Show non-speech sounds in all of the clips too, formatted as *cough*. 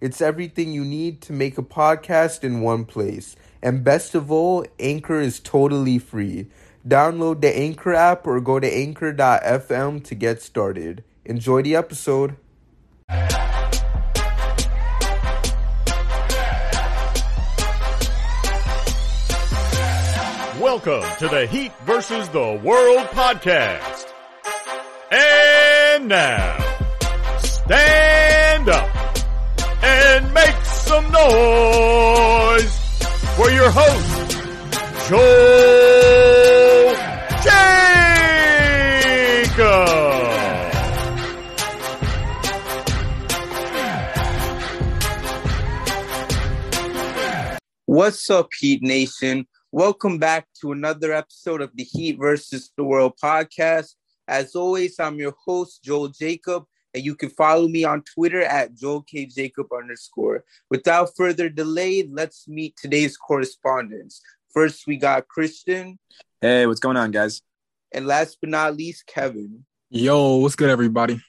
It's everything you need to make a podcast in one place. And best of all, Anchor is totally free. Download the Anchor app or go to anchor.fm to get started. Enjoy the episode. Welcome to the Heat versus the World podcast. And now, stand some noise for your host, Joel Jacob. What's up, Heat Nation? Welcome back to another episode of the Heat versus the World podcast. As always, I'm your host, Joel Jacob, and you can follow me on Twitter at Joel K. Jacob underscore. Without further delay, let's meet today's correspondents. First, we got Christian, Hey, what's going on, guys? and last but not least, Kevin. Yo, what's good, everybody?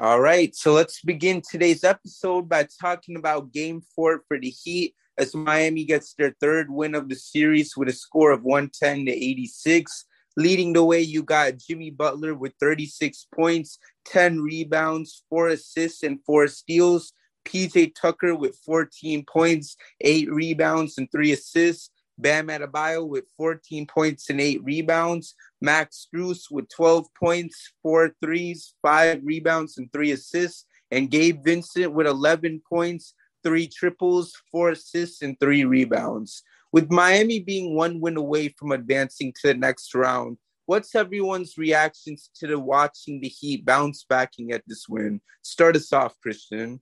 All right, so let's begin today's episode by talking about game four for the Heat as Miami gets their third win of the series with a score of 110 to 86. Leading the way, you got Jimmy Butler with 36 points, 10 rebounds, four assists, and four steals. PJ Tucker with 14 points, eight rebounds, and three assists. Bam Adebayo with 14 points and eight rebounds. Max Strus with 12 points, four threes, five rebounds, and three assists. And Gabe Vincent with 11 points, three triples, four assists, and three rebounds. With Miami being one win away from advancing to the next round, what's everyone's reactions to the watching the Heat bounce backing at this win? Start us off, Christian.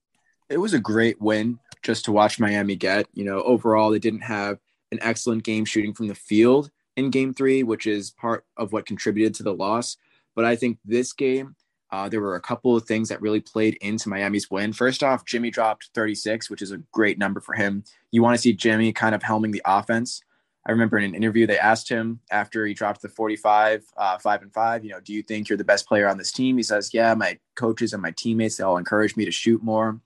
It was a great win just to watch Miami get. You know, overall, they didn't have an excellent game shooting from the field in game three, which is part of what contributed to the loss. But I think this game, uh, there were a couple of things that really played into Miami's win. First off, Jimmy dropped 36, which is a great number for him. You want to see Jimmy kind of helming the offense. I remember in an interview they asked him after he dropped the 45, uh, five and five, you know, do you think you're the best player on this team? He says, yeah, my coaches and my teammates, they all encourage me to shoot more.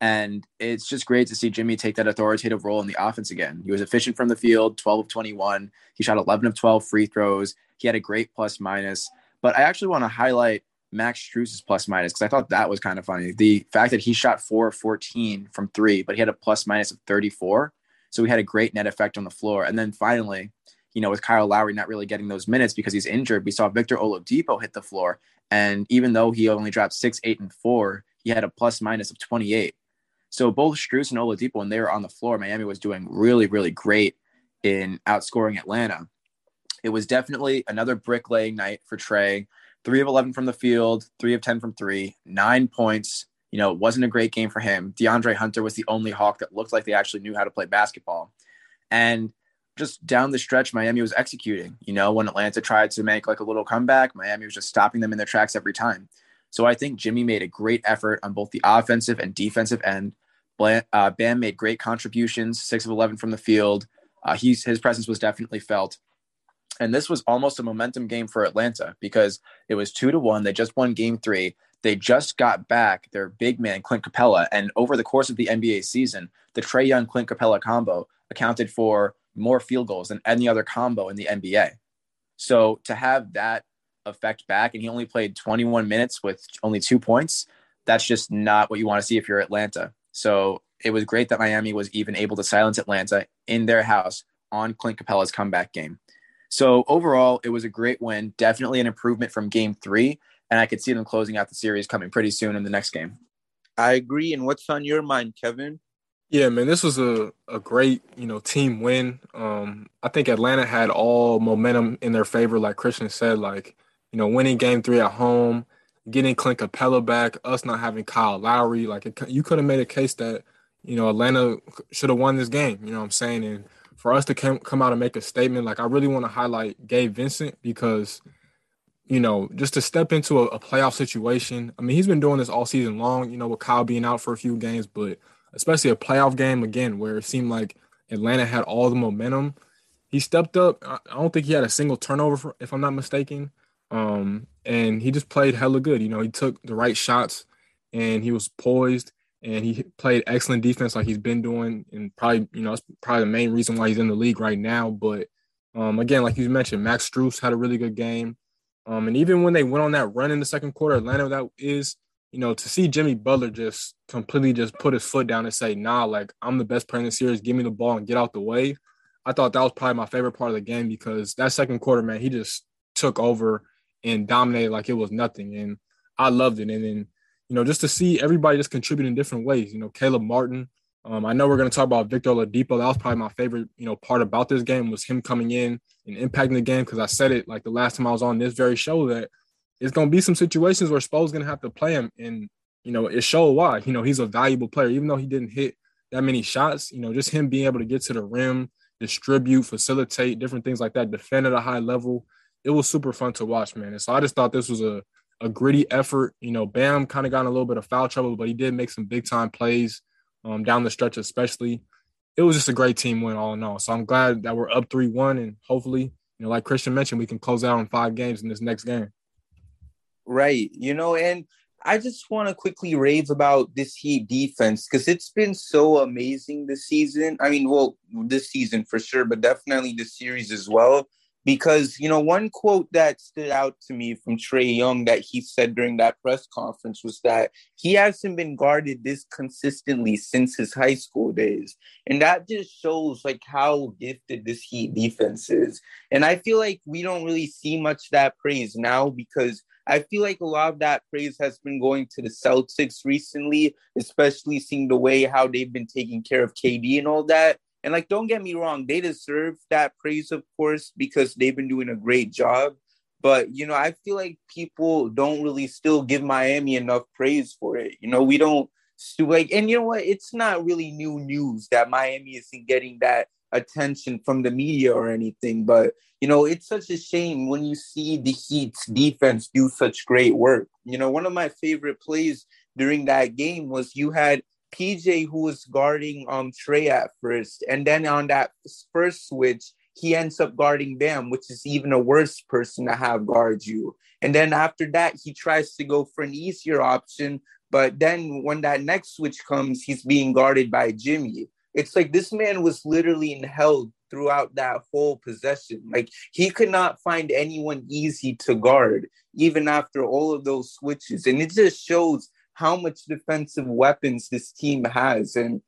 And it's just great to see Jimmy take that authoritative role in the offense again. He was efficient from the field, 12 of 21. He shot 11 of 12 free throws. He had a great plus minus. But I actually want to highlight Max Strus's plus minus because I thought that was kind of funny. The fact that he shot 4 of 14 from three, but he had a plus minus of 34. So he had a great net effect on the floor. And then finally, you know, with Kyle Lowry not really getting those minutes because he's injured, we saw Victor Oladipo hit the floor. And even though he only dropped six, eight, and four, he had a plus minus of 28. So both Strus and Oladipo, when they were on the floor, Miami was doing really, really great in outscoring Atlanta. It was definitely another bricklaying night for Trae. Three of 11 from the field, three of 10 from three, nine points. You know, it wasn't a great game for him. DeAndre Hunter was the only Hawk that looked like they actually knew how to play basketball. And just down the stretch, Miami was executing. You know, when Atlanta tried to make like a little comeback, Miami was just stopping them in their tracks every time. So I think Jimmy made a great effort on both the offensive and defensive end. Uh, Bam made great contributions, six of 11 from the field. Uh, he's, his presence was definitely felt. And this was almost a momentum game for Atlanta because it was two to one. They just won game three. They just got back their big man, Clint Capela. And over the course of the NBA season, the Trae Young Clint Capela combo accounted for more field goals than any other combo in the NBA. So to have that effect back, and he only played 21 minutes with only two points, that's just not what you want to see if you're Atlanta. So it was great that Miami was even able to silence Atlanta in their house on Clint Capela's comeback game. So overall, it was a great win, definitely an improvement from game three. And I could see them closing out the series coming pretty soon in the next game. I agree. And what's on your mind, Kevin? Yeah, man, this was a, a great, you know, team win. Um, I think Atlanta had all momentum in their favor, like Christian said, like, you know, winning game three at home, getting Clint Capela back, us not having Kyle Lowry. Like, it, you could have made a case that, you know, Atlanta should have won this game. You know what I'm saying? And for us to come out and make a statement, like I really want to highlight Gabe Vincent because, you know, just to step into a, a, playoff situation. I mean, he's been doing this all season long. You know, with Kyle being out for a few games, but especially a playoff game again where it seemed like Atlanta had all the momentum. He stepped up. I don't think he had a single turnover, for, if I'm not mistaken. Um, and he just played hella good. You know, he took the right shots and he was poised and he played excellent defense like he's been doing. And probably, you know, it's probably the main reason why he's in the league right now. But um, again, like you mentioned, Max Strus had a really good game. Um, and even when they went on that run in the second quarter, Atlanta, that is, you know, to see Jimmy Butler just completely just put his foot down and say, nah, like I'm the best player in the series, give me the ball and get out the way. I thought that was probably my favorite part of the game because that second quarter, man, he just took over and dominated like it was nothing. And I loved it. And then, you know, just to see everybody just contribute in different ways. You know, Caleb Martin. Um, I know we're going to talk about Victor Oladipo. That was probably my favorite, you know, part about this game was him coming in and impacting the game because I said it like the last time I was on this very show that it's going to be some situations where Spo's going to have to play him, and you know, it showed why. You know, he's a valuable player, even though he didn't hit that many shots. You know, just him being able to get to the rim, distribute, facilitate, different things like that, defend at a high level it was super fun to watch, man. And so I just thought this was a, a gritty effort. You know, Bam kind of got in a little bit of foul trouble, but he did make some big time plays um, down the stretch, especially. It was just a great team win all in all. So I'm glad that we're up 3 1. And hopefully, you know, like Christian mentioned, we can close out on five games in this next game. Right. You know, and I just want to quickly rave about this Heat defense because it's been so amazing this season. I mean, well, this season for sure, but definitely this series as well because you know one quote that stood out to me from Trae Young that he said during that press conference was that he hasn't been guarded this consistently since his high school days. And that just shows like how gifted this Heat defense is. And I feel like we don't really see much that praise now because I feel like a lot of that praise has been going to the Celtics recently especially seeing the way how they've been taking care of KD and all that and like, don't get me wrong, they deserve that praise, of course, because they've been doing a great job. But you know, I feel like people don't really still give Miami enough praise for it. You know, we don't like, and you know what? It's not really new news that Miami isn't getting that attention from the media or anything. But you know, it's such a shame when you see the Heat's defense do such great work. You know, one of my favorite plays during that game was you had PJ who was guarding um Trae at first, and then on that first switch, he ends up guarding Bam, which is even a worse person to have guard you. And then after that, he tries to go for an easier option, but then when that next switch comes, he's being guarded by Jimmy. It's like this man was literally in hell throughout that whole possession. Like he could not find anyone easy to guard, even after all of those switches. And it just shows how much defensive weapons this team has. And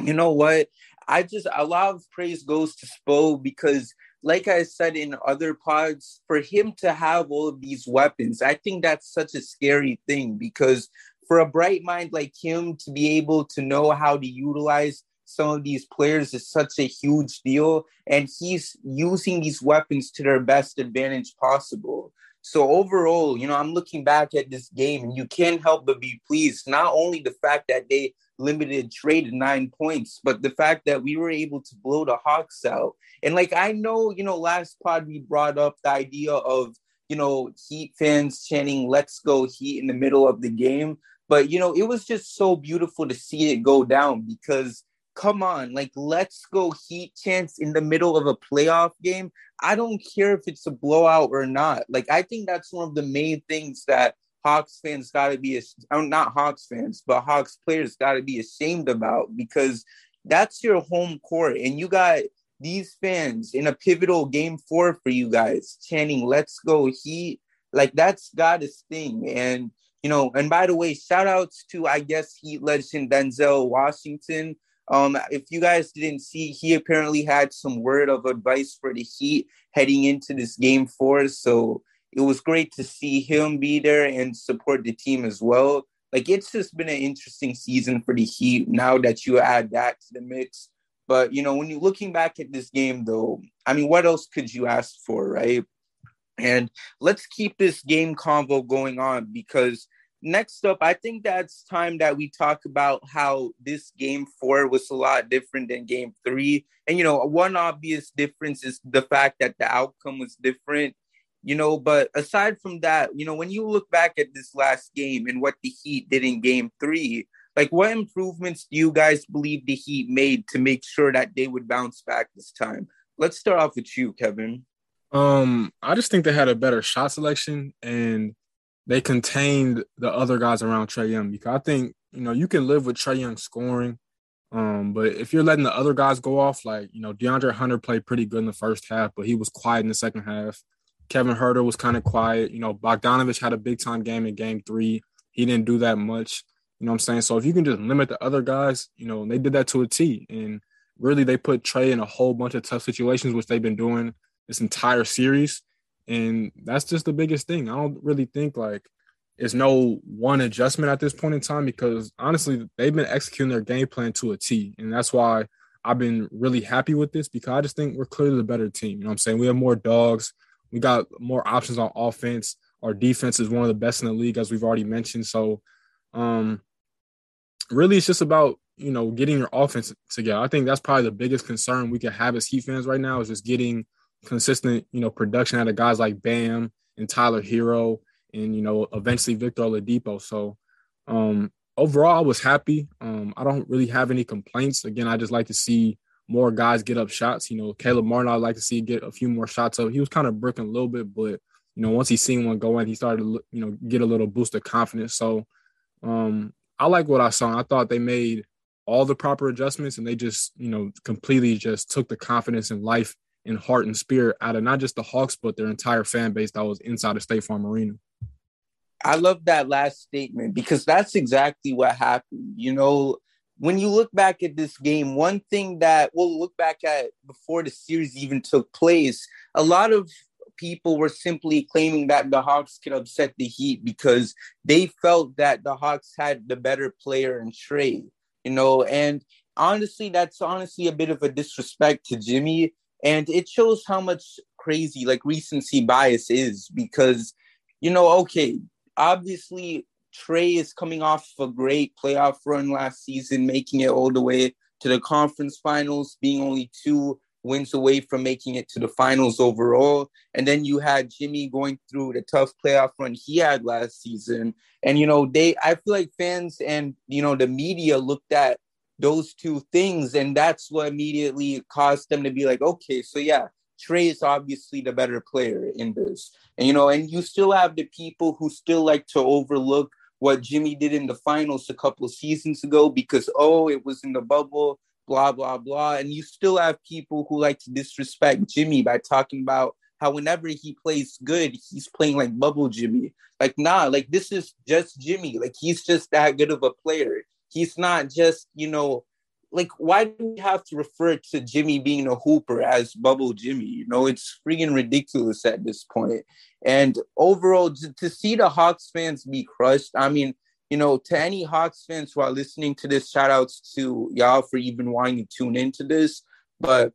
you know what? I just a lot of praise goes to Spo because, like I said in other pods, for him to have all of these weapons, I think that's such a scary thing because for a bright mind like him to be able to know how to utilize some of these players is such a huge deal. And he's using these weapons to their best advantage possible. So overall, you know, I'm looking back at this game and you can't help but be pleased. Not only the fact that they limited Trae to nine points, but the fact that we were able to blow the Hawks out. And like I know, you know, last pod we brought up the idea of, you know, Heat fans chanting "Let's go Heat" in the middle of the game. But you know, it was just so beautiful to see it go down because come on, like let's go Heat chance in the middle of a playoff game. I don't care if it's a blowout or not. Like I think that's one of the main things that Hawks fans got to be, I'm oh, not Hawks fans, but Hawks players got to be ashamed about because that's your home court, and you got these fans in a pivotal game four for you guys chanting "Let's go Heat." Like that's got to sting, and you know. And by the way, shout outs to I guess Heat legend Denzel Washington um, if you guys didn't see, he apparently had some word of advice for the Heat heading into this game four. So it was great to see him be there and support the team as well. Like it's just been an interesting season for the Heat now that you add that to the mix. But you know, when you're looking back at this game though, I mean, what else could you ask for, right? And let's keep this game convo going on because next up, I think that's time that we talk about how this game four was a lot different than game three. And, you know, one obvious difference is the fact that the outcome was different, you know. But aside from that, you know, when you look back at this last game and what the Heat did in game three, like what improvements do you guys believe the Heat made to make sure that they would bounce back this time? Let's start off with you, Kevin. Um, I just think they had a better shot selection and they contained the other guys around Trae Young because I think you know you can live with Trae Young scoring, um, but if you're letting the other guys go off, like you know DeAndre Hunter played pretty good in the first half, but he was quiet in the second half. Kevin Huerter was kind of quiet. You know Bogdanovich had a big time game in Game Three. He didn't do that much. You know what I'm saying? So if you can just limit the other guys, you know they did that to a T, and really they put Trae in a whole bunch of tough situations, which they've been doing this entire series. And that's just the biggest thing. I don't really think like it's no one adjustment at this point in time because honestly, they've been executing their game plan to a T. And that's why I've been really happy with this because I just think we're clearly the better team. You know I'm saying? We have more dogs, we got more options on offense. Our defense is one of the best in the league, as we've already mentioned. So um really it's just about you know getting your offense together. I think that's probably the biggest concern we could have as Heat fans right now is just getting consistent, you know, production out of guys like Bam and Tyler Herro and, you know, eventually Victor Oladipo. So um, overall, I was happy. Um, I don't really have any complaints. Again, I just like to see more guys get up shots. You know, Caleb Martin, I'd like to see get a few more shots up. He was kind of bricking a little bit, but, you know, once he seen one going, he started to, you know, get a little boost of confidence. So um, I like what I saw. I thought they made all the proper adjustments and they just, you know, completely just took the confidence in life and heart and spirit out of not just the Hawks, but their entire fan base that was inside of State Farm Arena. I love that last statement because that's exactly what happened. You know, when you look back at this game, one thing that we'll look back at before the series even took place, a lot of people were simply claiming that the Hawks could upset the Heat because they felt that the Hawks had the better player in Trae, you know, and honestly, that's honestly a bit of a disrespect to Jimmy and it shows how much crazy like recency bias is because you know okay obviously Trae is coming off a great playoff run last season making it all the way to the conference finals being only two wins away from making it to the finals overall. And then you had Jimmy going through the tough playoff run he had last season. And you know they I feel like fans and you know the media looked at those two things. And that's what immediately caused them to be like, okay, so yeah, Trae is obviously the better player in this. And, you know, and you still have the people who still like to overlook what Jimmy did in the finals a couple seasons ago because, oh, it was in the bubble, blah, blah, blah. And you still have people who like to disrespect Jimmy by talking about how whenever he plays good, he's playing like bubble Jimmy. Like, nah, like this is just Jimmy. Like he's just that good of a player he's not just, you know, like why do we have to refer to Jimmy being a hooper as bubble Jimmy? You know, it's freaking ridiculous at this point. And overall, to see the Hawks fans be crushed, I mean, you know, to any Hawks fans who are listening to this, shout outs to y'all for even wanting to tune into this. But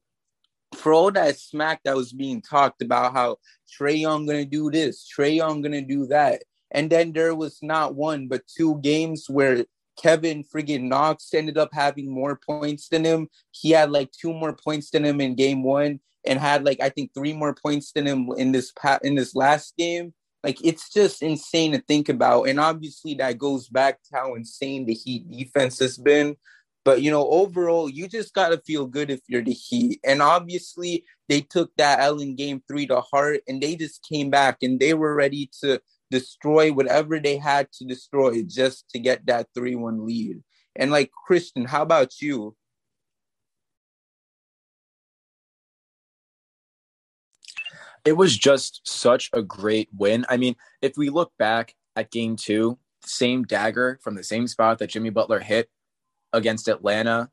for all that smack that was being talked about, how Trae Young gonna do this, Trae Young gonna do that, and then there was not one but two games where Kevin friggin' Knox ended up having more points than him. He had like two more points than him in game one and had like I think three more points than him in this pa- in this last game. Like it's just insane to think about. And obviously that goes back to how insane the Heat defense has been. But you know, overall, you just gotta feel good if you're the Heat. And obviously, they took that L in game three to heart and they just came back and they were ready to destroy whatever they had to destroy just to get that 3 1 lead. And like, Christian, how about you? It was just such a great win. I mean, if we look back at game two, same dagger from the same spot that Jimmy Butler hit against Atlanta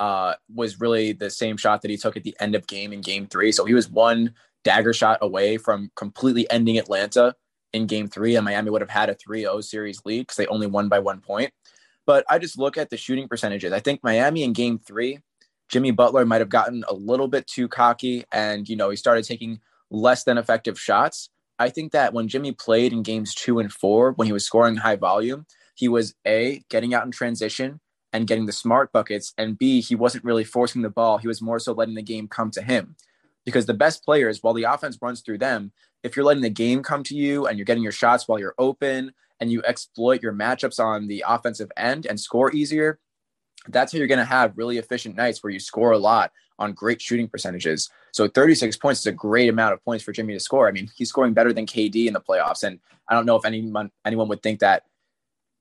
uh, was really the same shot that he took at the end of game in game three. So he was one dagger shot away from completely ending Atlanta in game three, and Miami would have had a 3 0 series lead because they only won by one point. But I just look at the shooting percentages. I think Miami in game three, Jimmy Butler might have gotten a little bit too cocky and, you know, he started taking less than effective shots. I think that when Jimmy played in games two and four, when he was scoring high volume, he was A, getting out in transition and getting the smart buckets, and B, he wasn't really forcing the ball. He was more so letting the game come to him. Because the best players, while the offense runs through them, if you're letting the game come to you and you're getting your shots while you're open and you exploit your matchups on the offensive end and score easier, that's how you're going to have really efficient nights where you score a lot on great shooting percentages. So 36 points is a great amount of points for Jimmy to score. I mean, he's scoring better than KD in the playoffs, and I don't know if anyone anyone would think that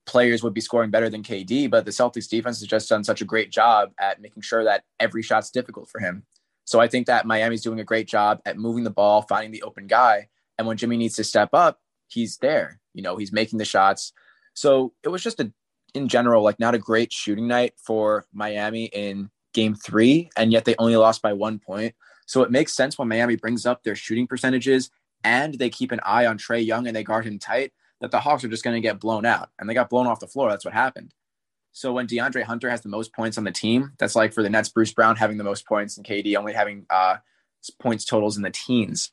players would be scoring better than KD, but the Celtics defense has just done such a great job at making sure that every shot's difficult for him. So I think that Miami's doing a great job at moving the ball, finding the open guy, and when Jimmy needs to step up, he's there. You know, he's making the shots. So it was just a in general like not a great shooting night for Miami in game 3 and yet they only lost by 1 point. So it makes sense when Miami brings up their shooting percentages and they keep an eye on Trae Young and they guard him tight that the Hawks are just going to get blown out. And they got blown off the floor. That's what happened. So when DeAndre Hunter has the most points on the team, that's like for the Nets, Bruce Brown having the most points and KD only having uh, points totals in the teens.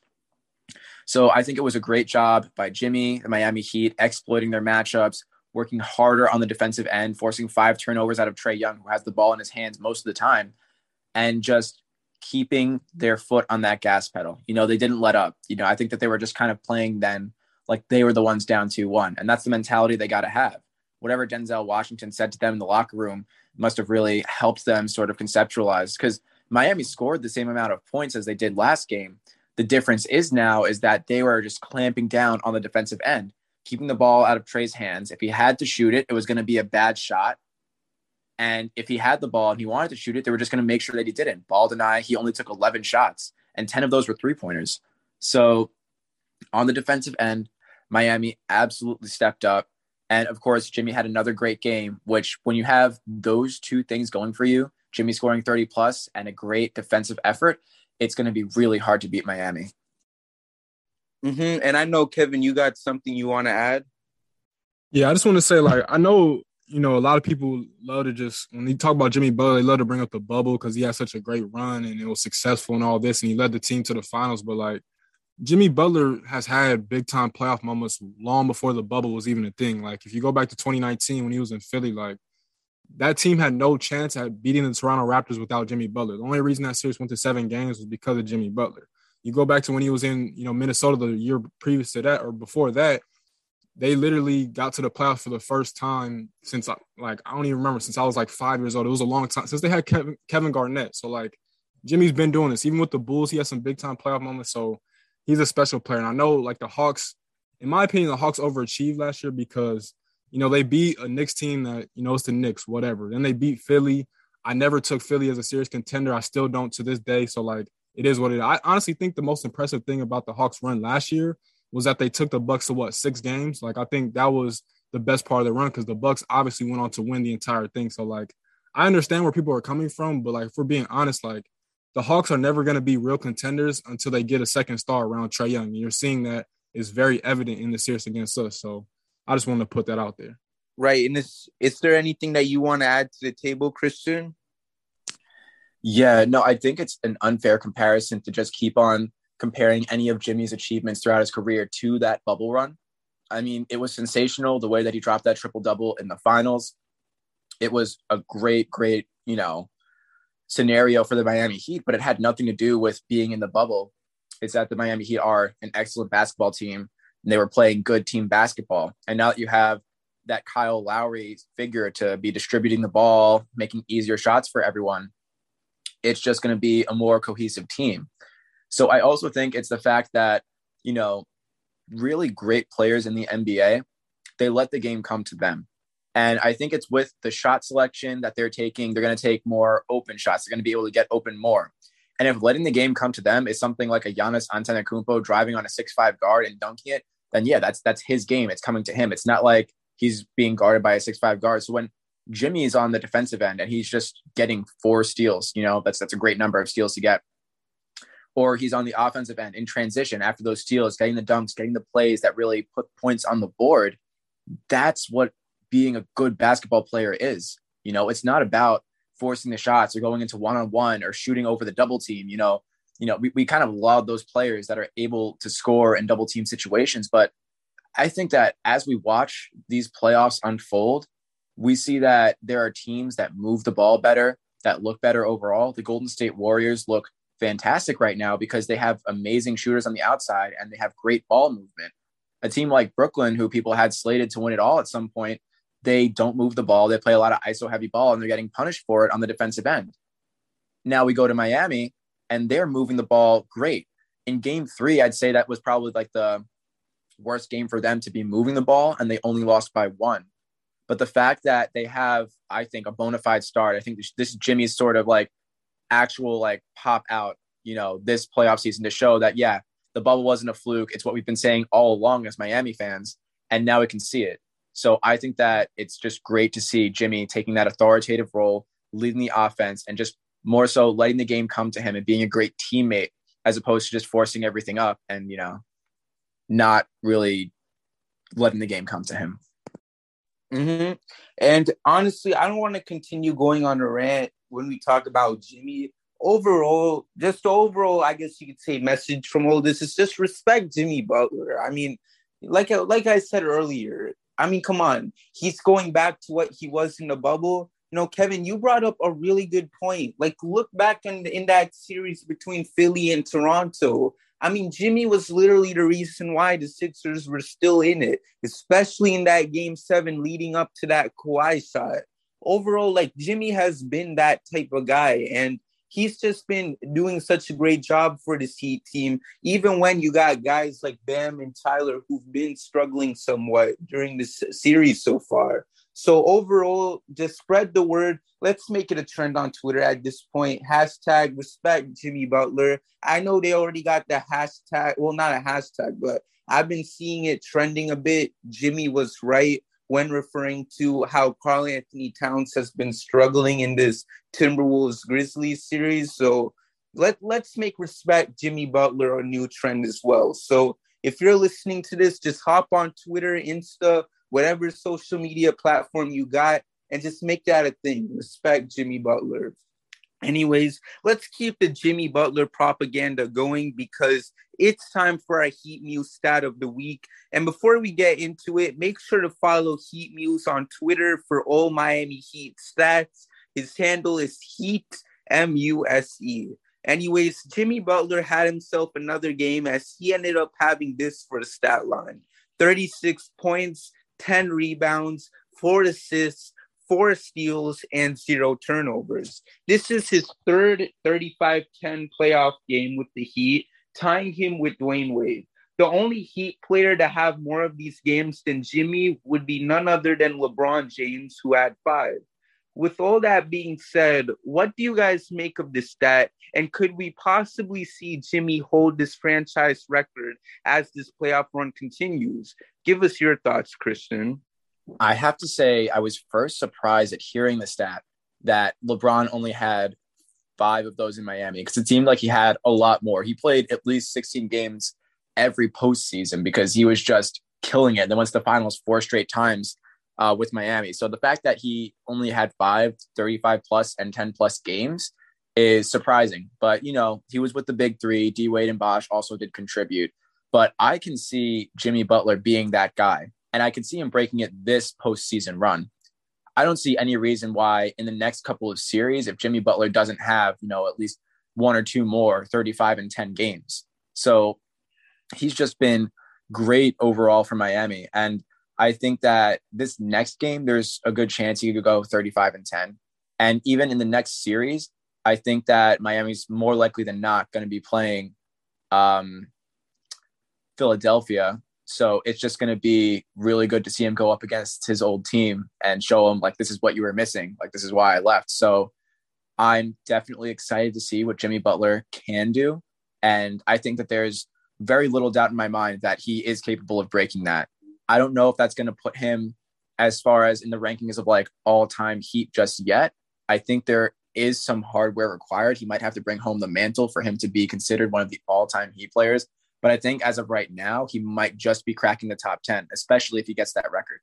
So I think it was a great job by Jimmy, the Miami Heat, exploiting their matchups, working harder on the defensive end, forcing five turnovers out of Trae Young, who has the ball in his hands most of the time, and just keeping their foot on that gas pedal. You know, they didn't let up. You know, I think that they were just kind of playing then like they were the ones down 2 1. And that's the mentality they got to have. Whatever Denzel Washington said to them in the locker room must have really helped them sort of conceptualize because Miami scored the same amount of points as they did last game. The difference is now is that they were just clamping down on the defensive end, keeping the ball out of Trae's hands. If he had to shoot it, it was going to be a bad shot. And if he had the ball and he wanted to shoot it, they were just going to make sure that he didn't. Ball deny, he only took 11 shots, and 10 of those were three pointers. So on the defensive end, Miami absolutely stepped up. And of course, Jimmy had another great game, which when you have those two things going for you, Jimmy scoring 30 plus and a great defensive effort, it's going to be really hard to beat Miami. Mm-hmm. And I know, Kevin, you got something you want to add? Yeah, I just want to say, like, I know, you know, a lot of people love to just, when they talk about Jimmy Butler, they love to bring up the bubble because he had such a great run and it was successful and all this, and he led the team to the finals. But, like, Jimmy Butler has had big time playoff moments long before the bubble was even a thing. Like if you go back to 2019 when he was in Philly, like that team had no chance at beating the Toronto Raptors without Jimmy Butler. The only reason that series went to seven games was because of Jimmy Butler. You go back to when he was in, you know, Minnesota the year previous to that or before that, they literally got to the playoffs for the first time since like I don't even remember since I was like five years old. It was a long time since they had Kevin, Kevin Garnett. So like Jimmy's been doing this. Even with the Bulls, he has some big time playoff moments. So he's a special player. And I know like the Hawks, in my opinion, the Hawks overachieved last year because you know they beat a Knicks team that you know it's the Knicks, whatever. Then they beat Philly. I never took Philly as a serious contender. I still don't to this day. So like it is what it is. I honestly think the most impressive thing about the Hawks run last year was that they took the Bucks to what six games. Like I think that was the best part of the run because the Bucks obviously went on to win the entire thing. So like I understand where people are coming from, but like if we're being honest, like the Hawks are never going to be real contenders until they get a second star around Trae Young. And you're seeing that is very evident in the series against us. So I just wanted to put that out there. Right. And is, is there anything that you want to add to the table, Christian? Yeah, no, I think it's an unfair comparison to just keep on comparing any of Jimmy's achievements throughout his career to that bubble run. I mean, it was sensational the way that he dropped that triple double in the finals. It was a great, great, you know, scenario for the Miami Heat, but it had nothing to do with being in the bubble. It's that the Miami Heat are an excellent basketball team and they were playing good team basketball. And now that you have that Kyle Lowry figure to be distributing the ball, making easier shots for everyone, it's just going to be a more cohesive team. So I also think it's the fact that, you know, really great players in the NBA, they let the game come to them. And I think it's with the shot selection that they're taking, they're going to take more open shots. They're going to be able to get open more. And if letting the game come to them is something like a Giannis Antetokounmpo driving on a six-five guard and dunking it, then yeah, that's that's his game. It's coming to him. It's not like he's being guarded by a six-five guard. So when Jimmy is on the defensive end and he's just getting four steals, you know, that's that's a great number of steals to get. Or he's on the offensive end in transition after those steals, getting the dunks, getting the plays that really put points on the board. That's what being a good basketball player is. You know, it's not about forcing the shots or going into one on one or shooting over the double team. You know, you know, we, we kind of laud those players that are able to score in double team situations. But I think that as we watch these playoffs unfold, we see that there are teams that move the ball better, that look better overall. The Golden State Warriors look fantastic right now because they have amazing shooters on the outside and they have great ball movement. A team like Brooklyn, who people had slated to win it all at some point, they don't move the ball. They play a lot of ISO heavy ball and they're getting punished for it on the defensive end. Now we go to Miami and they're moving the ball great. In game three, I'd say that was probably like the worst game for them to be moving the ball and they only lost by one. But the fact that they have, I think, a bona fide start, I think this, is Jimmy's sort of like actual like pop out, you know, this playoff season to show that, yeah, the bubble wasn't a fluke. It's what we've been saying all along as Miami fans. And now we can see it. So I think that it's just great to see Jimmy taking that authoritative role, leading the offense, and just more so letting the game come to him and being a great teammate as opposed to just forcing everything up and, you know, not really letting the game come to him. Mm-hmm. And honestly, I don't want to continue going on a rant when we talk about Jimmy. Overall, just overall, I guess you could say message from all this is just respect Jimmy Butler. I mean, like like I said earlier, I mean, come on, he's going back to what he was in the bubble. You know, Kevin, you brought up a really good point. Like, look back in in that series between Philly and Toronto. I mean, Jimmy was literally the reason why the Sixers were still in it, especially in that game seven leading up to that Kawhi shot. Overall, like Jimmy has been that type of guy, and he's just been doing such a great job for this Heat team, even when you got guys like Bam and Tyler who've been struggling somewhat during this series so far. So overall, just spread the word. Let's make it a trend on Twitter at this point. Hashtag respect Jimmy Butler. I know they already got the hashtag. Well, not a hashtag, but I've been seeing it trending a bit. Jimmy was right when referring to how Karl-Anthony Towns has been struggling in this Timberwolves Grizzlies series. So let let's make respect Jimmy Butler a new trend as well. So if you're listening to this, just hop on Twitter, Insta, whatever social media platform you got, and just make that a thing. Respect Jimmy Butler. Anyways, let's keep the Jimmy Butler propaganda going because it's time for our Heat Muse stat of the week. And before we get into it, make sure to follow Heat Muse on Twitter for all Miami Heat stats. His handle is Heat M U S E. Anyways, Jimmy Butler had himself another game as he ended up having this for the stat line 36 points, 10 rebounds, four assists, four steals, and zero turnovers. This is his third 35 10 playoff game with the Heat, tying him with Dwyane Wade. The only Heat player to have more of these games than Jimmy would be none other than LeBron James, who had five. With all that being said, what do you guys make of this stat? And could we possibly see Jimmy hold this franchise record as this playoff run continues? Give us your thoughts, Christian. I have to say, I was first surprised at hearing the stat that LeBron only had five of those in Miami because it seemed like he had a lot more. He played at least 16 games every postseason because he was just killing it. And then once the finals four straight times uh, with Miami. So the fact that he only had five, 35 plus and 10 plus games is surprising. But, you know, he was with the big three. D Wade and Bosh also did contribute. But I can see Jimmy Butler being that guy. And I can see him breaking it this postseason run. I don't see any reason why in the next couple of series, if Jimmy Butler doesn't have, you know, at least one or two more 35 and 10 games. So he's just been great overall for Miami. And I think that this next game, there's a good chance he could go 35 and 10. And even in the next series, I think that Miami's more likely than not going to be playing um, Philadelphia. So it's just going to be really good to see him go up against his old team and show him, like, this is what you were missing. Like, this is why I left. So I'm definitely excited to see what Jimmy Butler can do. And I think that there's very little doubt in my mind that he is capable of breaking that. I don't know if that's going to put him as far as in the rankings of like all time Heat just yet. I think there is some hardware required. He might have to bring home the mantle for him to be considered one of the all time Heat players. But I think as of right now, he might just be cracking the top 10, especially if he gets that record.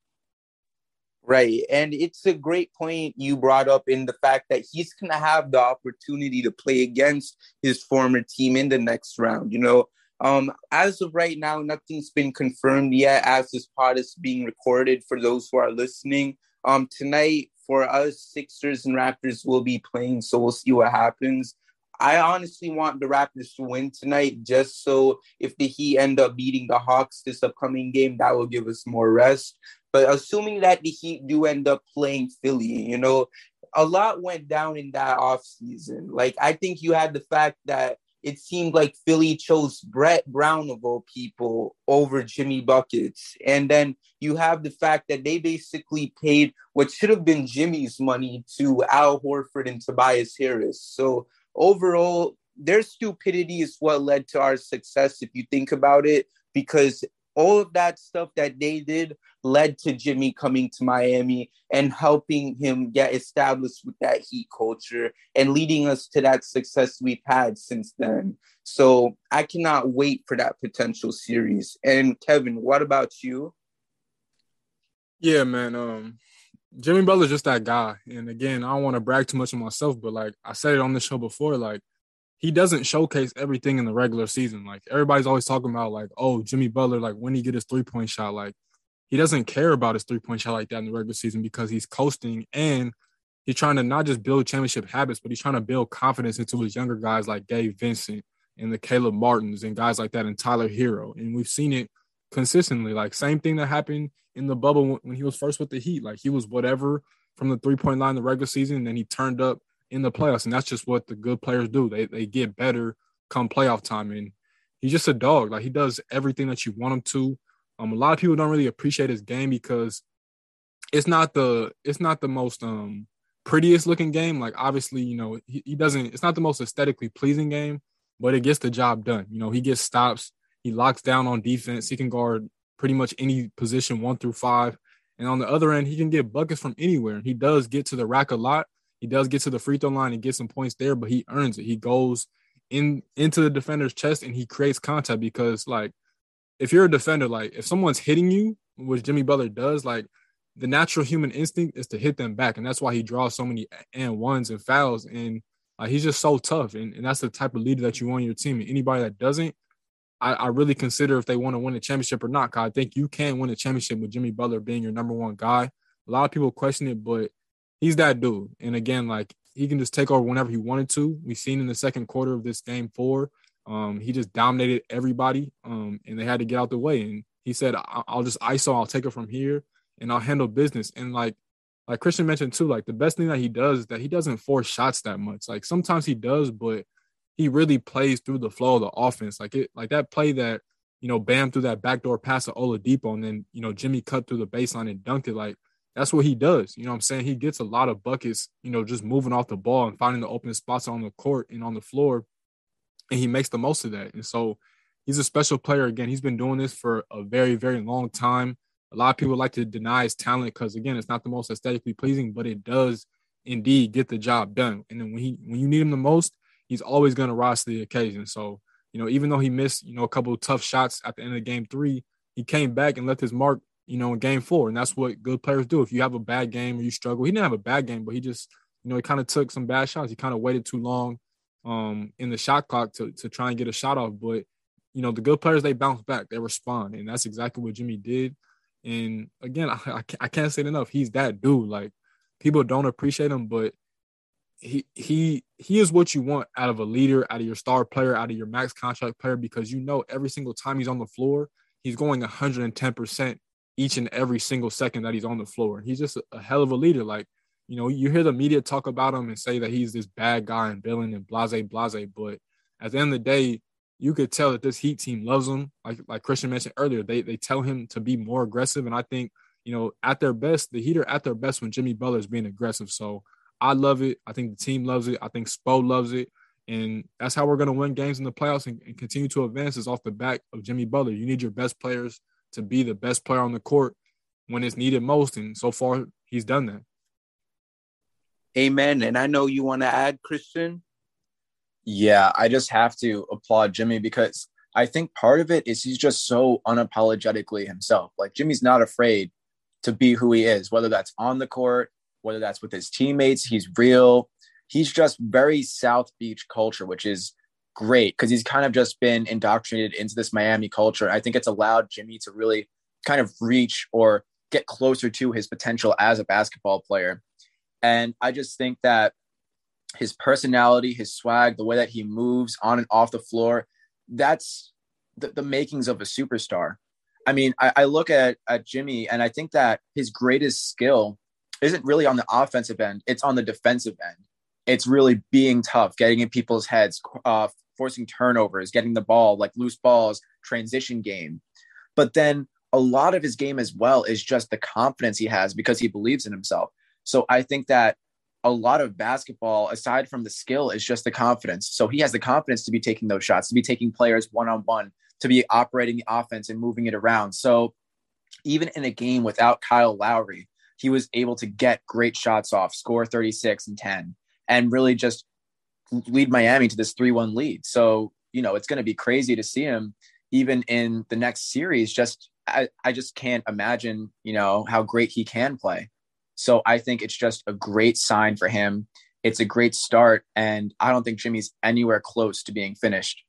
Right. And it's a great point you brought up in the fact that he's going to have the opportunity to play against his former team in the next round. You know, um, as of right now, nothing's been confirmed yet as this pod is being recorded for those who are listening. Um, tonight, for us, Sixers and Raptors will be playing, so we'll see what happens. I honestly want the Raptors to win tonight just so if the Heat end up beating the Hawks this upcoming game, that will give us more rest. But assuming that the Heat do end up playing Philly, you know, a lot went down in that offseason. Like, I think you had the fact that it seemed like Philly chose Brett Brown of all people over Jimmy Buckets. And then you have the fact that they basically paid what should have been Jimmy's money to Al Horford and Tobias Harris. So overall, their stupidity is what led to our success, if you think about it, because all of that stuff that they did led to Jimmy coming to Miami and helping him get established with that Heat culture and leading us to that success we've had since then. So I cannot wait for that potential series. And Kevin, what about you? Yeah, man. Um, Jimmy Butler's just that guy. And again, I don't want to brag too much of myself, but like I said it on the show before, like he doesn't showcase everything in the regular season. Like everybody's always talking about, like, oh, Jimmy Butler, like when he get his three point shot, like he doesn't care about his three point shot like that in the regular season because he's coasting and he's trying to not just build championship habits, but he's trying to build confidence into his younger guys like Gabe Vincent and the Caleb Martins and guys like that and Tyler Herro. And we've seen it consistently. Like same thing that happened in the bubble when he was first with the Heat. Like he was whatever from the three point line the regular season, and then he turned up in the playoffs, and that's just what the good players do. They they get better come playoff time, and he's just a dog. Like he does everything that you want him to. Um, a lot of people don't really appreciate his game because it's not the it's not the most um prettiest looking game. Like obviously, you know, he, he doesn't. It's not the most aesthetically pleasing game, but it gets the job done. You know, he gets stops. He locks down on defense. He can guard pretty much any position one through five. And on the other end, he can get buckets from anywhere. He does get to the rack a lot, he does get to the free throw line and get some points there, but he earns it. He goes in into the defender's chest and he creates contact because like if you're a defender, like if someone's hitting you, which Jimmy Butler does, like the natural human instinct is to hit them back. And that's why he draws so many and ones and fouls. And he's just so tough. And, and that's the type of leader that you want on your team. And anybody that doesn't, I, I really consider if they want to win a championship or not. Cause I think you can win a championship with Jimmy Butler being your number one guy. A lot of people question it, but he's that dude. And again, like he can just take over whenever he wanted to. We've seen in the second quarter of this game four, um, he just dominated everybody, um, and they had to get out the way. And he said, "I'll just ISO. I'll take it from here, and I'll handle business." And like, like Christian mentioned too, like the best thing that he does is that he doesn't force shots that much. Like sometimes he does, but he really plays threw the flow of the offense. Like it, like that play that you know, Bam through that backdoor pass to Oladipo, and then you know Jimmy cut through the baseline and dunked it. Like that's what he does. You know I'm saying? He gets a lot of buckets, you know, just moving off the ball and finding the open spots on the court and on the floor. And he makes the most of that. And so he's a special player. Again, he's been doing this for a very, very long time. A lot of people like to deny his talent because again, it's not the most aesthetically pleasing, but it does indeed get the job done. And then when he when you need him the most, he's always going to rise to the occasion. So, you know, even though he missed, you know, a couple of tough shots at the end of game three, he came back and left his mark you know, in game four. And that's what good players do. If you have a bad game or you struggle, he didn't have a bad game, but he just, you know, he kind of took some bad shots. He kind of waited too long um, in the shot clock to, to try and get a shot off. But, you know, the good players, they bounce back, they respond. And that's exactly what Jimmy did. And again, *laughs* I, I can't say it enough. He's that dude. Like people don't appreciate him, but he he he is what you want out of a leader, out of your star player, out of your max contract player, because you know every single time he's on the floor, he's going 110 percent each and every single second that he's on the floor. He's just a, hell of a leader. Like, you know, you hear the media talk about him and say that he's this bad guy and villain and blase, blase. But at the end of the day, you could tell that this Heat team loves him. Like like Christian mentioned earlier, they they tell him to be more aggressive. And I think, you know, at their best, the Heat are at their best when Jimmy Butler is being aggressive. So I love it. I think the team loves it. I think Spo loves it. And that's how we're going to win games in the playoffs and, and continue to advance is off the back of Jimmy Butler. You need your best players to be the best player on the court when it's needed most. And so far, he's done that. Amen. And I know you want to add, Christian. Yeah, I just have to applaud Jimmy because I think part of it is he's just so unapologetically himself. Like Jimmy's not afraid to be who he is, whether that's on the court, whether that's with his teammates. He's real. He's just very South Beach culture, which is great because he's kind of just been indoctrinated into this Miami culture. I think it's allowed Jimmy to really kind of reach or get closer to his potential as a basketball player. And I just think that his personality, his swag, the way that he moves on and off the floor, that's the, the makings of a superstar. I mean, I, I look at, at Jimmy and I think that his greatest skill isn't really on the offensive end, it's on the defensive end. It's really being tough, getting in people's heads, uh, forcing turnovers, getting the ball, like loose balls, transition game. But then a lot of his game as well is just the confidence he has because he believes in himself. So I think that a lot of basketball, aside from the skill, is just the confidence. So he has the confidence to be taking those shots, to be taking players one on one, to be operating the offense and moving it around. So even in a game without Kyle Lowry, he was able to get great shots off, score 36 and 10, and really just lead Miami to this 3 1 lead. So, you know, it's going to be crazy to see him even in the next series. Just, I, I just can't imagine, you know, how great he can play. So I think it's just a great sign for him. It's a great start. And I don't think Jimmy's anywhere close to being finished.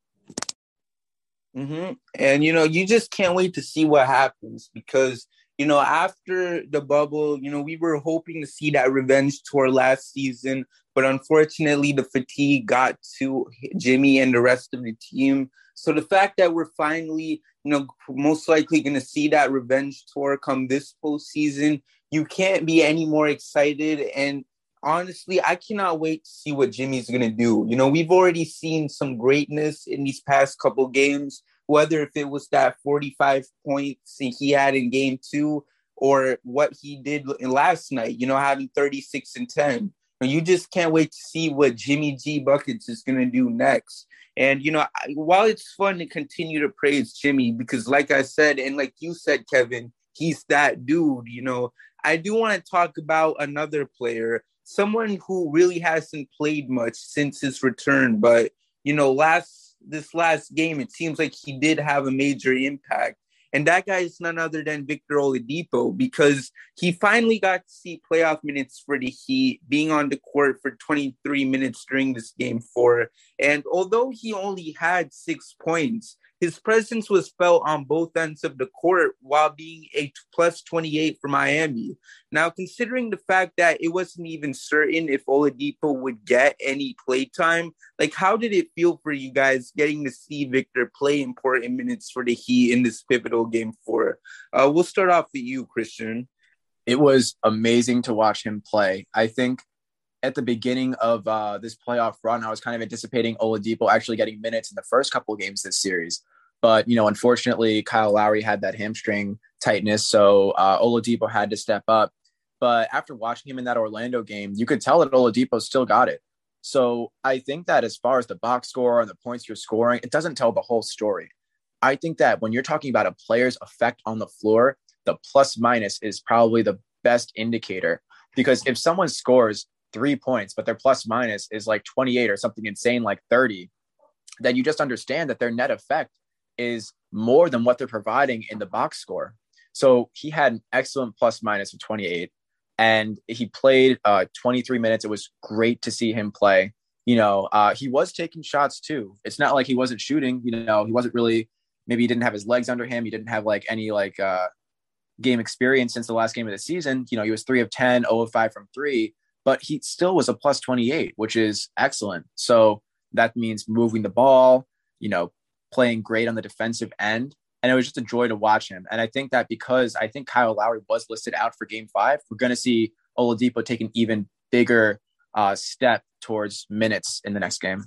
Mm-hmm. And, you know, you just can't wait to see what happens because, you know, after the bubble, you know, we were hoping to see that revenge tour last season, but unfortunately, the fatigue got to Jimmy and the rest of the team. So the fact that we're finally, you know, most likely going to see that revenge tour come this postseason, you can't be any more excited. And honestly, I cannot wait to see what Jimmy's going to do. You know, we've already seen some greatness in these past couple games, whether if it was that 45 points he had in game two or what he did last night, you know, having 36 and 10. You just can't wait to see what Jimmy G Buckets is going to do next. And, you know, while it's fun to continue to praise Jimmy, because like I said, and like you said, Kevin, he's that dude, you know, I do want to talk about another player, someone who really hasn't played much since his return, but you know, last this last game, it seems like he did have a major impact. And that guy is none other than Victor Oladipo because he finally got to see playoff minutes for the Heat, being on the court for 23 minutes during this game four. And although he only had six points, his presence was felt on both ends of the court while being a plus 28 for Miami. Now, considering the fact that it wasn't even certain if Oladipo would get any play time, like how did it feel for you guys getting to see Victor play important minutes for the Heat in this pivotal game four? Uh, we'll start off with you, Christian. It was amazing to watch him play. I think at the beginning of uh, this playoff run, I was kind of anticipating Oladipo actually getting minutes in the first couple of games this series. But you know, unfortunately, Kyle Lowry had that hamstring tightness, so uh, Oladipo had to step up. But after watching him in that Orlando game, you could tell that Oladipo still got it. So I think that as far as the box score and the points you're scoring, it doesn't tell the whole story. I think that when you're talking about a player's effect on the floor, the plus minus is probably the best indicator because if someone scores three points, but their plus minus is like 28 or something insane like 30, then you just understand that their net effect is more than what they're providing in the box score. So he had an excellent plus minus of 28 and he played uh, 23 minutes. It was great to see him play. You know, uh, he was taking shots too. It's not like he wasn't shooting. You know, he wasn't really. Maybe he didn't have his legs under him. He didn't have like any like uh, game experience since the last game of the season. You know, he was three of 10, 0 of 5 from three, but he still was a plus 28, which is excellent. So that means moving the ball, you know, playing great on the defensive end. And it was just a joy to watch him. And I think that because I think Kyle Lowry was listed out for game five, we're going to see Oladipo take an even bigger uh, step towards minutes in the next game.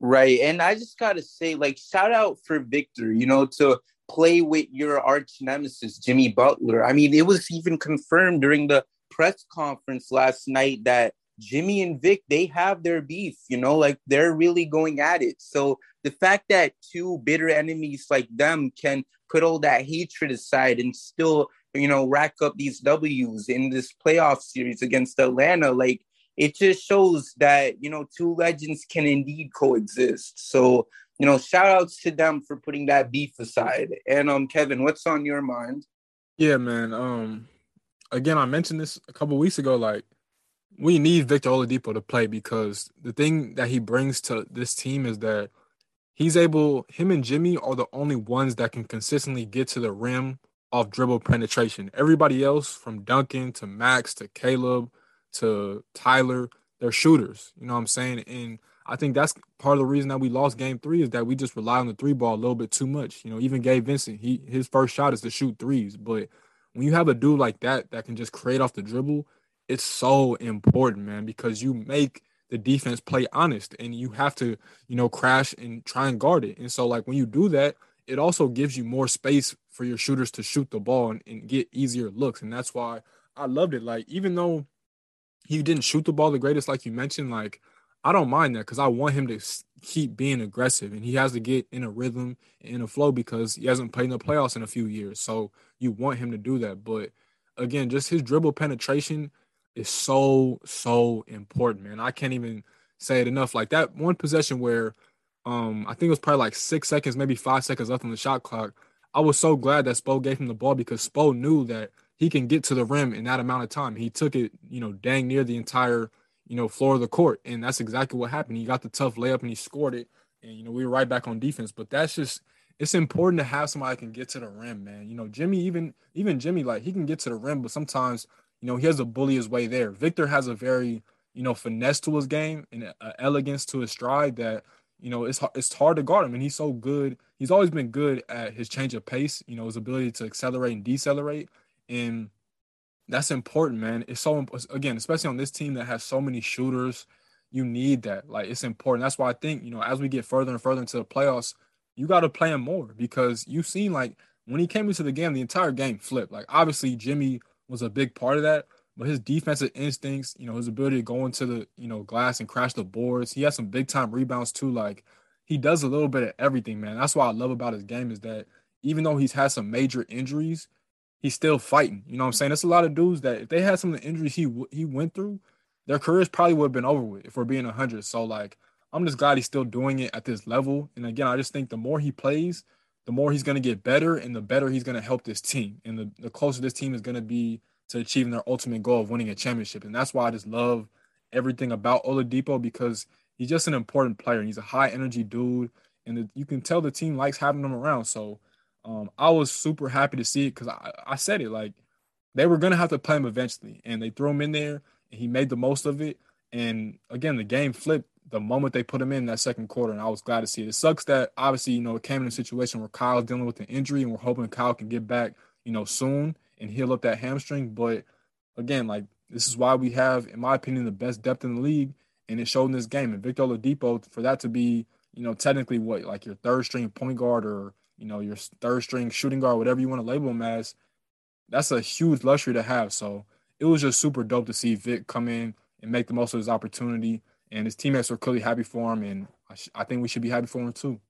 Right. And I just got to say, like, shout out for Victor, you know, to play with your arch nemesis, Jimmy Butler. I mean, it was even confirmed during the press conference last night that Jimmy and Vic, they have their beef, you know, like they're really going at it. So the fact that two bitter enemies like them can put all that hatred aside and still, you know, rack up these W's in this playoff series against Atlanta, like it just shows that, you know, two legends can indeed coexist. So, you know, shout outs to them for putting that beef aside. And um, Kevin, what's on your mind? Yeah, man. Um, again, I mentioned this a couple weeks ago. Like, we need Victor Oladipo to play because the thing that he brings to this team is that he's able. Him and Jimmy are the only ones that can consistently get to the rim off dribble penetration. Everybody else, from Duncan to Max to Caleb to Tyler, they're shooters. You know what I'm saying? And I think that's part of the reason that we lost game three is that we just rely on the three ball a little bit too much. You know, even Gabe Vincent, he his first shot is to shoot threes. But when you have a dude like that that can just create off the dribble, it's so important, man, because you make the defense play honest and you have to, you know, crash and try and guard it. And so like when you do that, it also gives you more space for your shooters to shoot the ball and, and get easier looks. And that's why I loved it. Like even though he didn't shoot the ball the greatest, like you mentioned, like I don't mind that because I want him to keep being aggressive and he has to get in a rhythm in a flow because he hasn't played in the playoffs in a few years. So you want him to do that. But again, just his dribble penetration is so, so important, man. I can't even say it enough. Like that one possession where um I think it was probably like six seconds, maybe five seconds left on the shot clock. I was so glad that Spo gave him the ball because Spo knew that he can get to the rim in that amount of time. He took it, you know, dang near the entire you know, floor of the court. And that's exactly what happened. He got the tough layup and he scored it. And, you know, we were right back on defense. But that's just, it's important to have somebody can get to the rim, man. You know, Jimmy, even, even Jimmy, like he can get to the rim, but sometimes, you know, he has to bully his way there. Victor has a very, you know, finesse to his game and uh, elegance to his stride that, you know, it's, it's hard to guard him. And he's so good. He's always been good at his change of pace, you know, his ability to accelerate and decelerate. And, that's important, man. It's so again, especially on this team that has so many shooters, you need that. Like it's important. That's why I think you know as we get further and further into the playoffs, you got to play him more because you've seen like when he came into the game, the entire game flipped. Like obviously Jimmy was a big part of that, but his defensive instincts, you know, his ability to go into the you know glass and crash the boards, he has some big time rebounds too. Like he does a little bit of everything, man. That's what I love about his game is that even though he's had some major injuries, he's still fighting. You know what I'm saying? There's a lot of dudes that if they had some of the injuries he he went through, their careers probably would have been over with if we're being 100. So like, I'm just glad he's still doing it at this level. And again, I just think the more he plays, the more he's going to get better, and the better he's going to help this team, and the, the closer this team is going to be to achieving their ultimate goal of winning a championship. And that's why I just love everything about Oladipo because he's just an important player and he's a high energy dude, and the, you can tell the team likes having him around. So um, I was super happy to see it because I, I said it like they were gonna have to play him eventually, and they threw him in there, and he made the most of it. And again, the game flipped the moment they put him in that second quarter, and I was glad to see it. It sucks that obviously you know it came in a situation where Kyle's dealing with an injury, and we're hoping Kyle can get back you know soon and heal up that hamstring. But again, like this is why we have, in my opinion, the best depth in the league, and it showed in this game. And Victor Oladipo, for that to be you know technically what like your third string point guard or you know, your third string shooting guard, whatever you want to label him as, that's a huge luxury to have. So it was just super dope to see Vic come in and make the most of his opportunity. And his teammates were clearly happy for him. And I, sh- I think we should be happy for him too.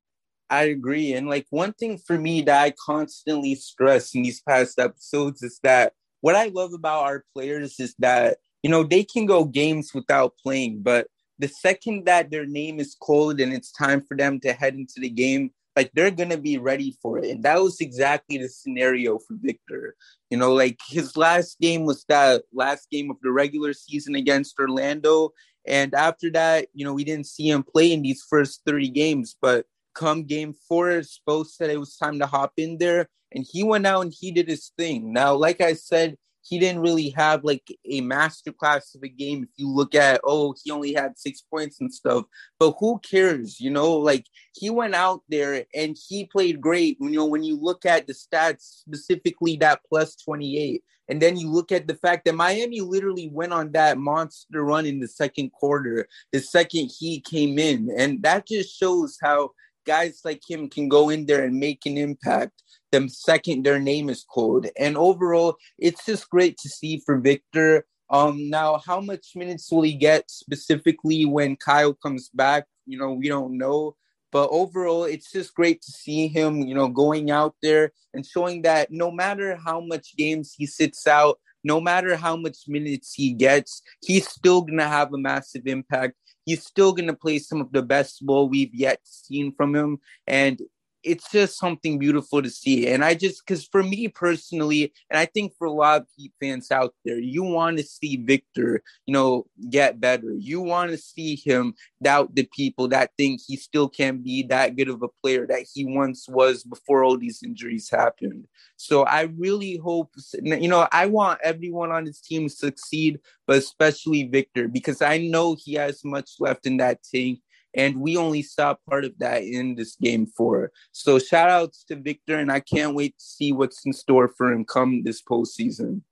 I agree. And like one thing for me that I constantly stress in these past episodes is that what I love about our players is that, you know, they can go games without playing, but the second that their name is called and it's time for them to head into the game, like they're gonna be ready for it. And that was exactly the scenario for Victor. You know, like his last game was that last game of the regular season against Orlando. And after that, you know, we didn't see him play in these first three games. But come game four, Spo said it was time to hop in there. And he went out and he did his thing. Now, like I said, he didn't really have like a masterclass of a game. If you look at, oh, he only had six points and stuff, but who cares? You know, like he went out there and he played great. You know, when you look at the stats, specifically that plus 28, and then you look at the fact that Miami literally went on that monster run in the second quarter, the second he came in. And that just shows how guys like him can go in there and make an impact the second their name is called. And overall, it's just great to see for Victor. Um, now, how much minutes will he get specifically when Kyle comes back? You know, we don't know. But overall, it's just great to see him, you know, going out there and showing that no matter how much games he sits out, no matter how much minutes he gets, he's still going to have a massive impact. He's still going to play some of the best ball we've yet seen from him. And it's just something beautiful to see. And I just, because for me personally, and I think for a lot of Heat fans out there, you want to see Victor, you know, get better. You want to see him doubt the people that think he still can't be that good of a player that he once was before all these injuries happened. So I really hope, you know, I want everyone on his team to succeed, but especially Victor, because I know he has much left in that tank and we only saw part of that in this game four. So shout outs to Victor, and I can't wait to see what's in store for him come this postseason.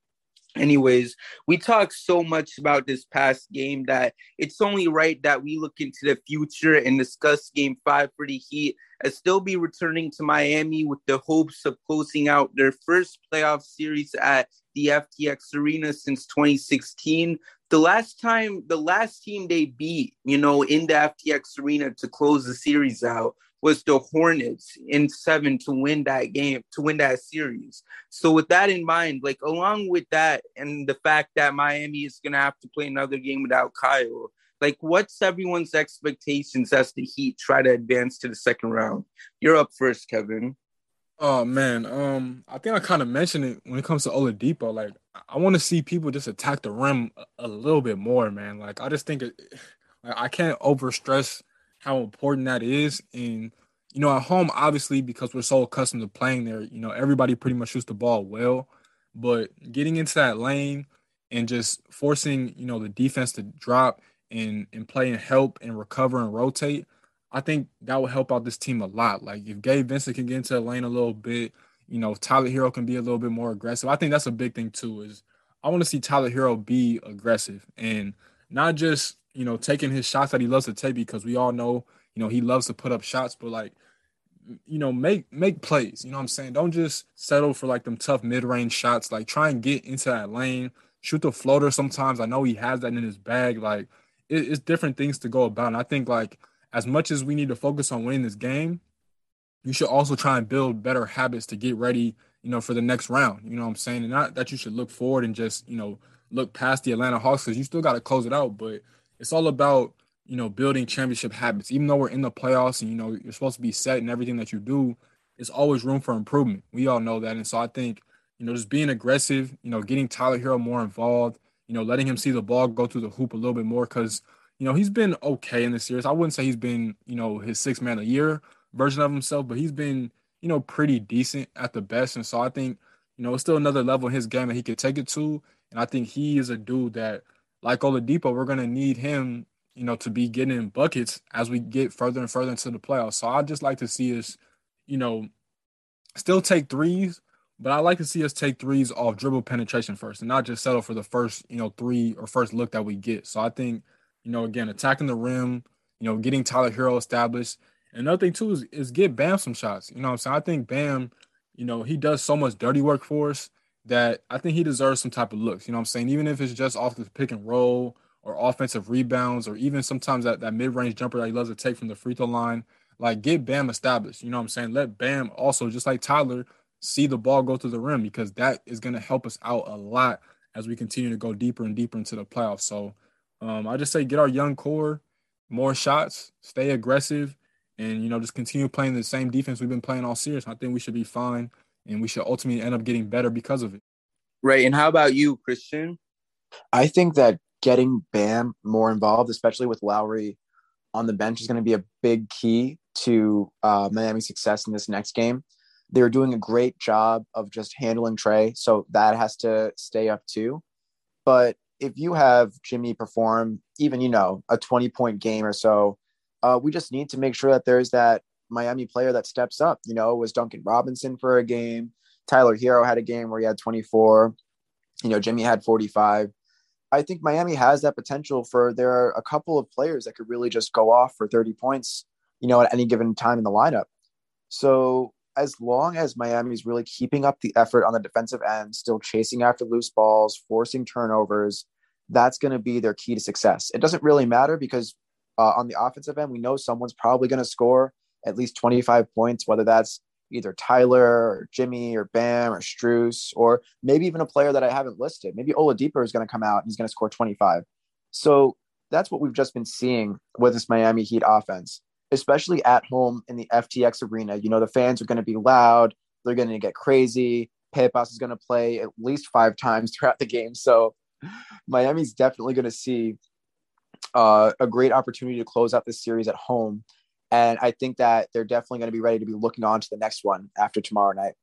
Anyways, we talked so much about this past game that it's only right that we look into the future and discuss game five for the Heat as they'll be returning to Miami with the hopes of closing out their first playoff series at the FTX Arena since 2016 the last time the last team they beat, you know, in the FTX arena to close the series out was the Hornets in seven to win that game, to win that series. So with that in mind, like along with that and the fact that Miami is gonna have to play another game without Kyle, like what's everyone's expectations as the Heat try to advance to the second round? You're up first, Kevin. Oh man, um, I think I kind of mentioned it when it comes to Oladipo. Like, I want to see people just attack the rim a, a, little bit more, man. Like, I just think it, I can't overstress how important that is. And you know, at home, obviously, because we're so accustomed to playing there, you know, everybody pretty much shoots the ball well. But getting into that lane and just forcing, you know, the defense to drop and and play and help and recover and rotate I think that will help out this team a lot. Like if Gabe Vincent can get into the lane a little bit, you know, Tyler Herro can be a little bit more aggressive. I think that's a big thing too. Is I want to see Tyler Herro be aggressive and not just you know taking his shots that he loves to take because we all know you know he loves to put up shots, but like you know make make plays. You know what I'm saying? Don't just settle for like them tough mid range shots. Like try and get into that lane, shoot the floater. Sometimes I know he has that in his bag. Like it, it's different things to go about. And I think like as much as we need to focus on winning this game, you should also try and build better habits to get ready, you know, for the next round. You know what I'm saying? And not that you should look forward and just, you know, look past the Atlanta Hawks because you still got to close it out. But it's all about, you know, building championship habits. Even though we're in the playoffs and, you know, you're supposed to be set in everything that you do, it's always room for improvement. We all know that. And so I think, you know, just being aggressive, you know, getting Tyler Herro more involved, you know, letting him see the ball go through the hoop a little bit more because – you know, he's been okay in this series. I wouldn't say he's been, you know, his six man a year version of himself, but he's been, you know, pretty decent at the best. And so I think, you know, it's still another level in his game that he could take it to. And I think he is a dude that, like Oladipo, we're gonna need him, you know, to be getting in buckets as we get further and further into the playoffs. So I'd just like to see us, you know, still take threes, but I like to see us take threes off dribble penetration first and not just settle for the first, you know, three or first look that we get. So I think you know, again, attacking the rim, you know, getting Tyler Herro established. Another thing too is, is get Bam some shots. You know I'm saying? I think Bam, you know, he does so much dirty work for us that I think he deserves some type of looks. You know what I'm saying? Even if it's just off the pick and roll or offensive rebounds, or even sometimes that, that mid-range jumper that he loves to take from the free throw line. Like get Bam established. You know what I'm saying? Let Bam also, just like Tyler, see the ball go to the rim because that is going to help us out a lot as we continue to go deeper and deeper into the playoffs. So um, I just say get our young core more shots, stay aggressive, and you know just continue playing the same defense we've been playing all series. I think we should be fine, and we should ultimately end up getting better because of it. Right. And how about you, Christian? I think that getting Bam more involved, especially with Lowry on the bench, is going to be a big key to uh, Miami's success in this next game. They're doing a great job of just handling Trae, so that has to stay up too. But if you have Jimmy perform even, you know, a 20 point game or so, uh, we just need to make sure that there's that Miami player that steps up. You know, was Duncan Robinson for a game. Tyler Herro had a game where he had 24. You know, Jimmy had 45. I think Miami has that potential for there are a couple of players that could really just go off for 30 points, you know, at any given time in the lineup. So as long as Miami's really keeping up the effort on the defensive end, still chasing after loose balls, forcing turnovers, that's going to be their key to success. It doesn't really matter because uh, on the offensive end, we know someone's probably going to score at least 25 points, whether that's either Tyler or Jimmy or Bam or Strus, or maybe even a player that I haven't listed. Maybe Oladipo is going to come out and he's going to score 25. So that's what we've just been seeing with this Miami Heat offense. especially at home in the FTX arena. You know, the fans are going to be loud, they're going to get crazy. Pepas is going to play at least five times *laughs* throughout the game. So Miami's definitely going to see uh, a great opportunity to close out this series at home. And I think that they're definitely going to be ready to be looking on to the next one after tomorrow night.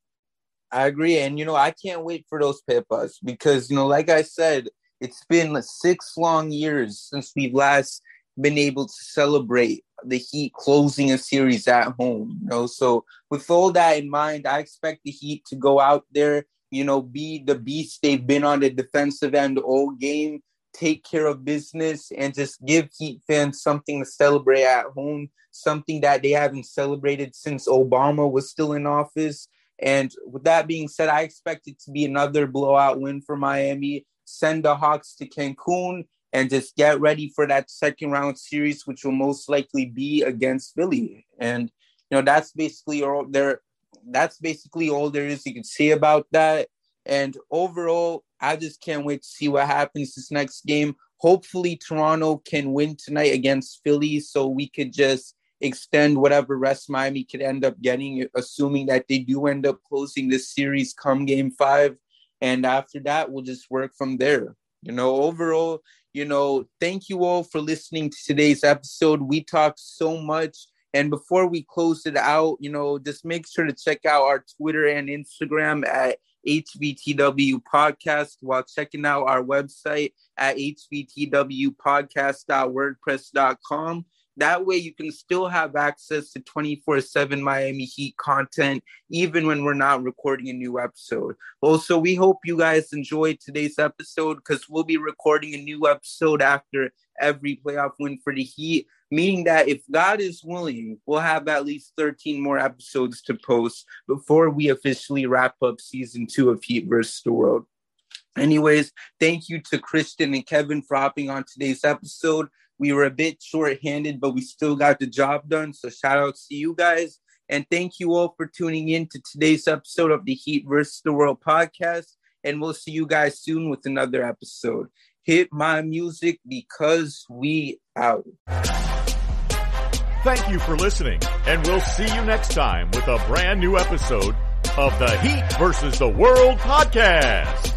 I agree. And, you know, I can't wait for those Pepas because, you know, like I said, it's been six long years since we've last been able to celebrate the Heat closing a series at home. You know, so with all that in mind, I expect the Heat to go out there, you know, be the beast they've been on the defensive end all game, take care of business, and just give Heat fans something to celebrate at home, something that they haven't celebrated since Obama was still in office. And with that being said, I expect it to be another blowout win for Miami. Send the Hawks to Cancun and just get ready for that second round series, which will most likely be against Philly. And you know that's basically all there. That's basically all there is you can say about that. And overall, I just can't wait to see what happens this next game. Hopefully, Toronto can win tonight against Philly, so we could just extend whatever rest Miami could end up getting, assuming that they do end up closing this series come game five. And after that, we'll just work from there. You know, overall, you know, thank you all for listening to today's episode. We talked so much. And before we close it out, you know, just make sure to check out our Twitter and Instagram at HVTW Podcast while checking out our website at hvtwpodcast.wordpress.com. That way, you can still have access to 24 7 Miami Heat content, even when we're not recording a new episode. Also, we hope you guys enjoyed today's episode because we'll be recording a new episode after every playoff win for the Heat, meaning that if God is willing, we'll have at least 13 more episodes to post before we officially wrap up season two of Heat versus the World. Anyways, thank you to Christian and Kevin for hopping on today's episode. We were a bit short-handed, but we still got the job done. So shout out to you guys. And thank you all for tuning in to today's episode of the Heat versus the World podcast. And we'll see you guys soon with another episode. Hit my music because we out. Thank you for listening, and we'll see you next time with a brand new episode of the Heat versus the World podcast.